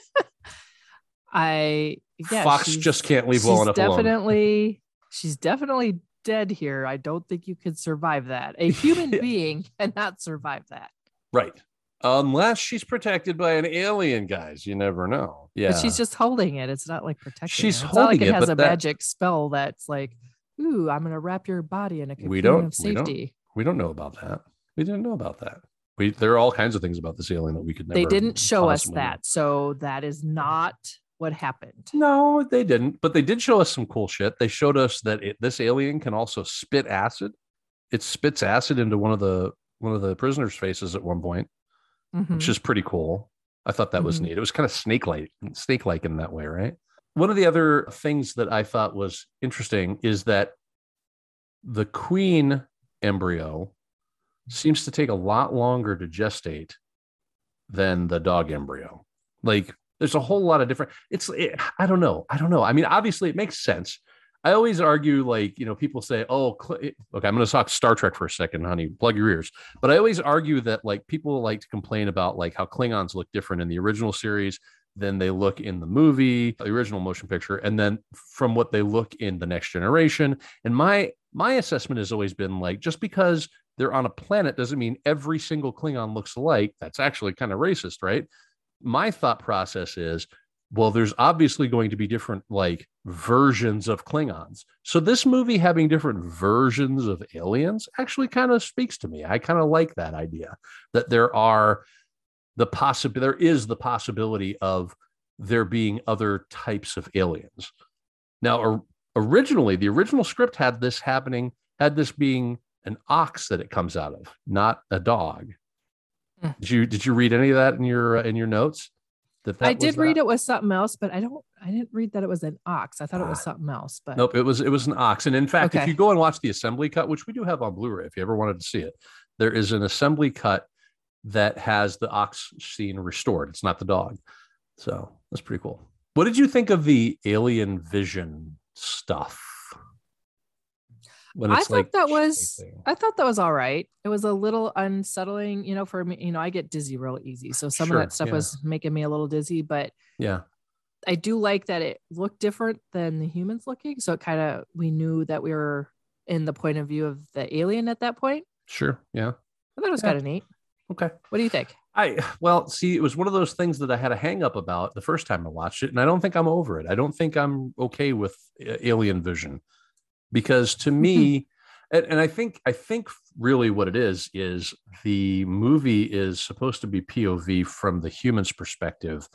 I yeah, Fox just can't leave well enough alone. definitely she's definitely dead here. I don't think you could survive that. A human Yeah. being cannot survive that. Right. Unless she's protected by an alien, guys. You never know. Yeah. But she's just holding it. It's not like protecting. She's. It's not like holding it it, has a that- magic spell that's like, ooh, I'm gonna wrap your body in a cocoon We don't- of we don't safety. we don't know about that. We didn't know about that. We there are all kinds of things about this alien that we could never They didn't show us possibly know. that, so that is not what happened. No, they didn't. But they did show us some cool shit. They showed us that it, this alien can also spit acid. It spits acid into one of the one of the prisoners' faces at one point. Mhm. which is pretty cool. I thought that was Mhm. neat. It was kind of snake like, snake like in that way, right? One of the other things that I thought was interesting is that the queen embryo seems to take a lot longer to gestate than the dog embryo. Like, there's a whole lot of different. It's, it, I don't know. I don't know. I mean, obviously, it makes sense. I always argue, like, you know, people say, oh, okay, I'm going to talk Star Trek for a second, honey. Plug your ears. But I always argue that like people like to complain about like how Klingons look different in the original series than they look in the movie, the original motion picture, and then from what they look in the next generation. And my my assessment has always been like just because they're on a planet doesn't mean every single Klingon looks alike. That's actually kind of racist, right? My thought process is well, there's obviously going to be different like versions of Klingons. So this movie having different versions of aliens actually kind of speaks to me. I kind of like that idea that there are the possibility there is the possibility of there being other types of aliens. Now, or, originally, the original script had this happening, had this being an ox that it comes out of, not a dog. Mm. Did you did you read any of that in your uh, in your notes? That, that I did read that? it was something else, but I don't. I didn't read that it was an ox. I thought it was Ah. something else. But Nope, it was it was an ox. And in fact, if you go and watch the assembly cut, which we do have on Blu-ray, if you ever wanted to see it, there is an assembly cut that has the ox scene restored. It's not the dog. So that's pretty cool. What did you think of the alien vision stuff? When I thought that was? I thought that was all right. It was a little unsettling, you know, for me, you know, I get dizzy real easy. So some Sure, of that stuff yeah. was making me a little dizzy, but yeah, I do like that it looked different than the humans looking. So it kind of we knew that we were in the point of view of the alien at that point. sure, yeah, I thought it was Yeah. kind of neat. okay. What do you think? I well, see, it was one of those things that I had a hang up about the first time I watched it, and I don't think I'm over it. I don't think I'm okay with uh, alien vision because to me, mm-hmm. and, and I think I think really what it is is the movie is supposed to be POV from the human's perspective,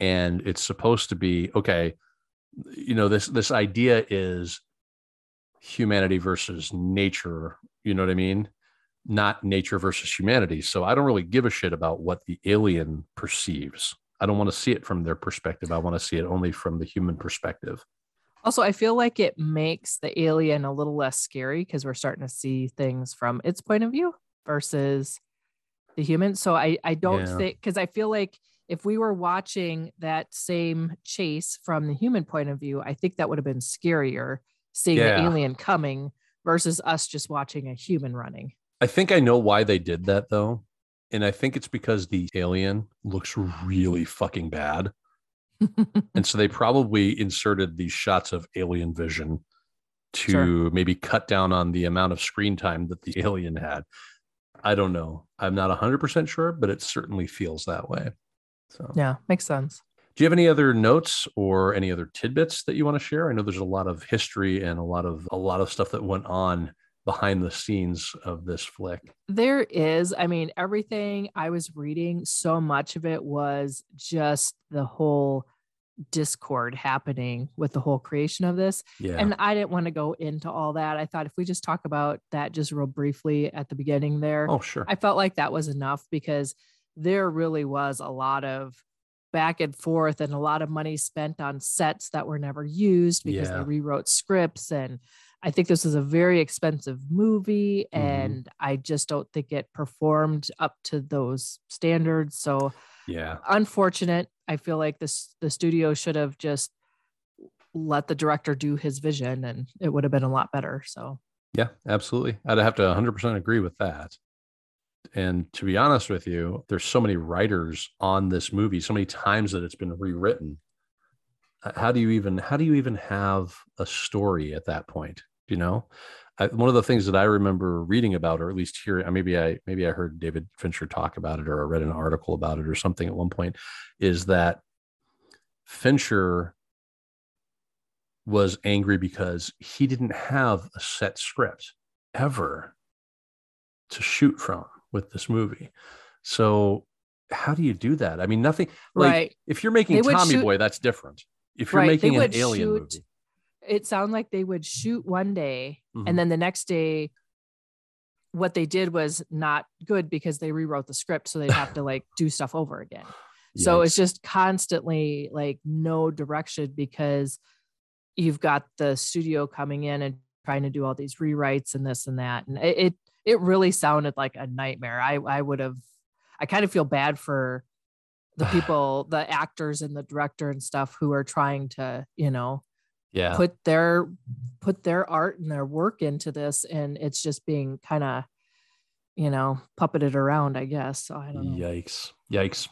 and it's supposed to be okay. you know this this idea is humanity versus nature you know what i mean? Not nature versus humanity. So i don't really give a shit about what the alien perceives. I don't want to see it from their perspective. I want to see it only from the human perspective Also, I feel like it makes the alien a little less scary because we're starting to see things from its point of view versus the human. So I, I don't Yeah. think because I feel like if we were watching that same chase from the human point of view, I think that would have been scarier seeing Yeah. the alien coming versus us just watching a human running. I think I know why they did that though. And I think it's because the alien looks really fucking bad. And so they probably inserted these shots of alien vision to Sure. maybe cut down on the amount of screen time that the alien had. I don't know. I'm not 100% sure, but it certainly feels that way. So, yeah, makes sense. do you have any other notes or any other tidbits that you want to share? I know there's a lot of history and a lot of a lot of stuff that went on behind the scenes of this flick. There is, I mean, everything I was reading, so much of it was just the whole discord happening with the whole creation of this. Yeah. And I didn't want to go into all that. I thought if we just talk about that just real briefly at the beginning there, oh, sure. I felt like that was enough because there really was a lot of back and forth and a lot of money spent on sets that were never used because Yeah. they rewrote scripts and I think this is a very expensive movie Mhm. and I just don't think it performed up to those standards. So yeah. unfortunate. I feel like this the studio should have just let the director do his vision and it would have been a lot better. So Yeah, absolutely. I'd have to 100% agree with that. And to be honest with you, there's so many writers on this movie, so many times that it's been rewritten. How do you even how do you even have a story at that point? You know, I, one of the things that I remember reading about, or at least hearing, uh, maybe I maybe I heard David Fincher talk about it, or I read an article about it, or something at one point, is that Fincher was angry because he didn't have a set script ever to shoot from with this movie. So how do you do that? I mean, nothing like right. if you're making They Tommy shoot- Boy, that's different. If you're Right, making an alien shoot- movie, It sounded like they would shoot one day Mhm. and then the next day what they did was not good because they rewrote the script so they'd have to like do stuff over again. So it's just constantly like no direction because you've got the studio coming in and trying to do all these rewrites and this and that. And it it, it really sounded like a nightmare. I I would have I kind of feel bad for the people, the actors and the director and stuff who are trying to, you know, yeah. put their put their art and their work into this and it's just being kind of you know puppeted around i guess so i don't know Yikes. Yikes.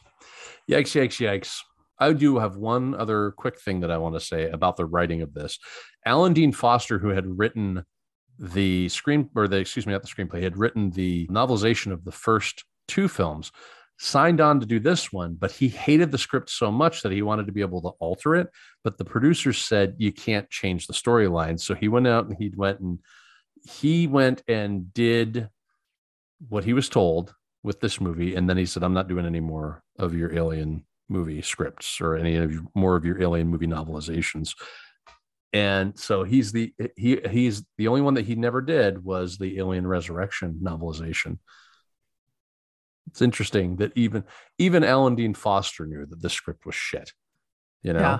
Yikes, yikes, yikes. I do have one other quick thing that I want to say about the writing of this. Alan Dean Foster, who had written the screen or the excuse me, not the screenplay, had written the novelization of the first two films, signed on to do this one, but he hated the script so much that he wanted to be able to alter it. But the producers said you can't change the storyline. So he went out and he went and he went and did what he was told with this movie, and then he said, "I'm not doing any more of your Alien movie scripts or any of your, more of your Alien movie novelizations." And so he's the he he's the only one that he never did was the Alien Resurrection novelization. It's interesting that even even Alan Dean Foster knew that the script was shit. You know, Yeah.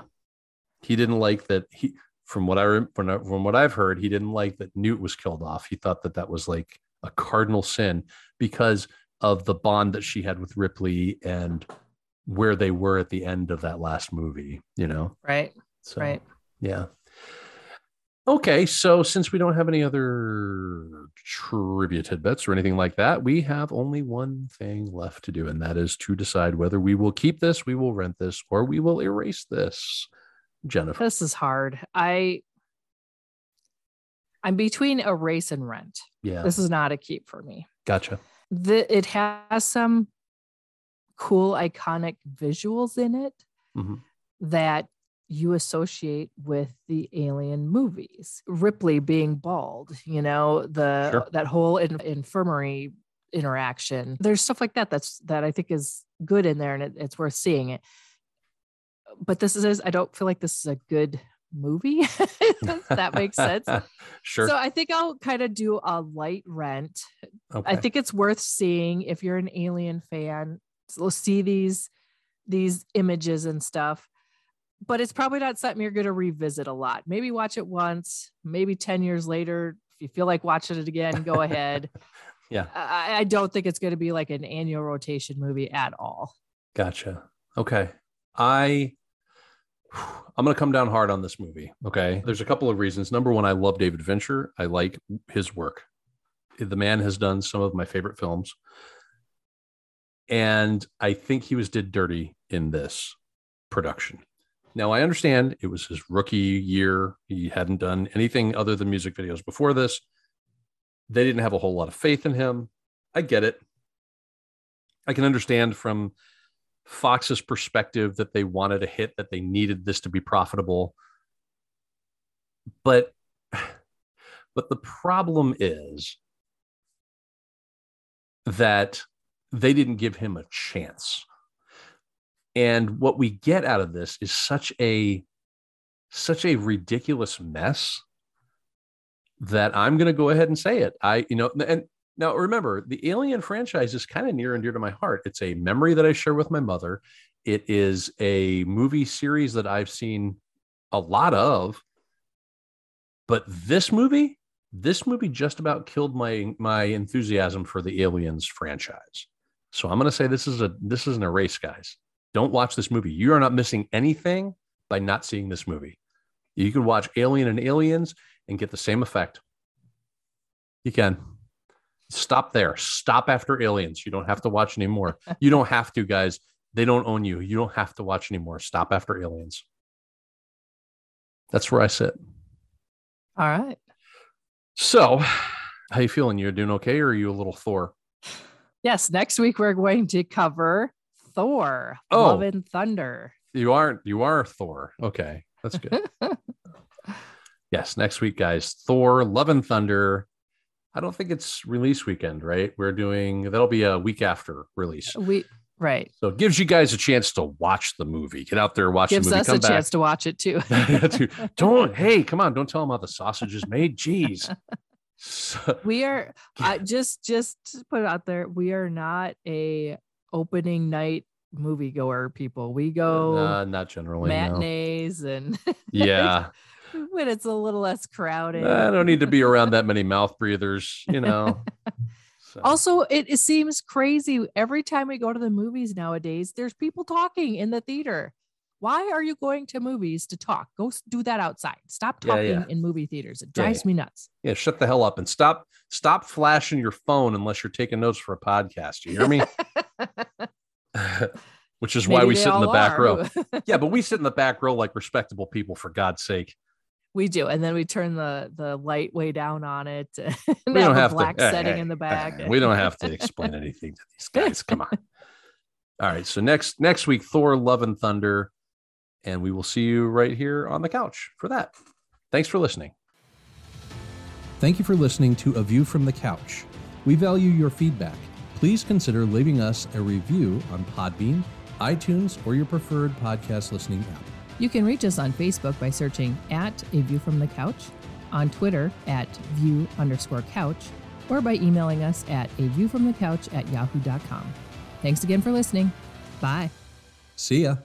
he didn't like that. He from what I from what I've heard, he didn't like that Newt was killed off. He thought that that was like a cardinal sin because of the bond that she had with Ripley and where they were at the end of that last movie. You know, right so right yeah. Okay, so since we don't have any other trivia tidbits or anything like that, we have only one thing left to do, and that is to decide whether we will keep this, we will rent this, or we will erase this. Jennifer. this is hard i i'm between erase and rent Yeah, this is not a keep for me gotcha. the it has some cool iconic visuals in it Mhm. that you associate with the alien movies ripley being bald you know the Sure. that whole in, infirmary interaction there's stuff like that that's that i think is good in there and it, it's worth seeing it but this is i don't feel like this is a good movie. that makes sense. sure. So I think I'll kind of do a light rent. okay. I think it's worth seeing if you're an alien fan. So we'll see these these images and stuff. But it's probably not something you're going to revisit a lot. Maybe watch it once, maybe 10 years later. If you feel like watching it again, go ahead. Yeah. I, I don't think it's going to be like an annual rotation movie at all. Gotcha. Okay. I I'm going to come down hard on this movie. Okay. There's a couple of reasons. Number one, I love David Fincher. I like his work. The man has done some of my favorite films. And I think he was did dirty in this production. Now, I understand it was his rookie year. He hadn't done anything other than music videos before this. They didn't have a whole lot of faith in him. I get it. I can understand from Fox's perspective that they wanted a hit, that they needed this to be profitable. But but the problem is that they didn't give him a chance. And what we get out of this is such a such a ridiculous mess that I'm going to go ahead and say it. I you know and now remember the Alien franchise is kind of near and dear to my heart. It's a memory that I share with my mother. It is a movie series that I've seen a lot of. But this movie, this movie just about killed my my enthusiasm for the Aliens franchise. So I'm going to say this is a this is an erase, guys. Don't watch this movie. You are not missing anything by not seeing this movie. You can watch Alien and Aliens and get the same effect. You can. Stop there. Stop after Aliens. You don't have to watch anymore. you don't have to, guys. They don't own you. You don't have to watch anymore. Stop after Aliens. That's where I sit. All right. So, how you feeling? You're doing okay, or are you a little Thor? Yes, next week we're going to cover Thor, Oh. Love and Thunder. You aren't. You are Thor. Okay, that's good. yes, next week, guys. Thor: Love and Thunder. I don't think it's release weekend, right? We're doing that'll be a week after release. We right. So it gives you guys a chance to watch the movie. Get out there, watch Gives the movie. us come a back. chance to watch it too. Don't hey, come on! Don't tell them how the sausage is made. Jeez. So- we are I just just to put it out there, we are not a opening night moviegoer people. We go uh, not generally. no. matinees and Yeah, when it's a little less crowded. I don't need to be around that many mouth breathers. You know. So- Also, it, it seems crazy every time we go to the movies nowadays. There's people talking in the theater. Why are you going to movies to talk? Go do that outside. Stop talking yeah. in movie theaters. It Yeah, drives me nuts. Yeah, shut the hell up and stop stop flashing your phone unless you're taking notes for a podcast. You hear me? Which is why we sit in the back are. row. Yeah, but we sit in the back row like respectable people, for God's sake. we do, and then we turn the the light way down on it. And We have don't a have black to setting hey, in the back. hey, we don't have to explain anything to these guys. Come on. All right. So next next week, Thor, Love and Thunder, and we will see you right here on the couch for that. Thanks for listening. Thank you for listening to A View from the Couch. We value your feedback. Please consider leaving us a review on Podbean, iTunes, or your preferred podcast listening app. You can reach us on Facebook by searching at A View from the Couch, on Twitter at View underscore couch, or by emailing us at A View from the Couch at yahoo.com. Thanks again for listening. Bye. See ya.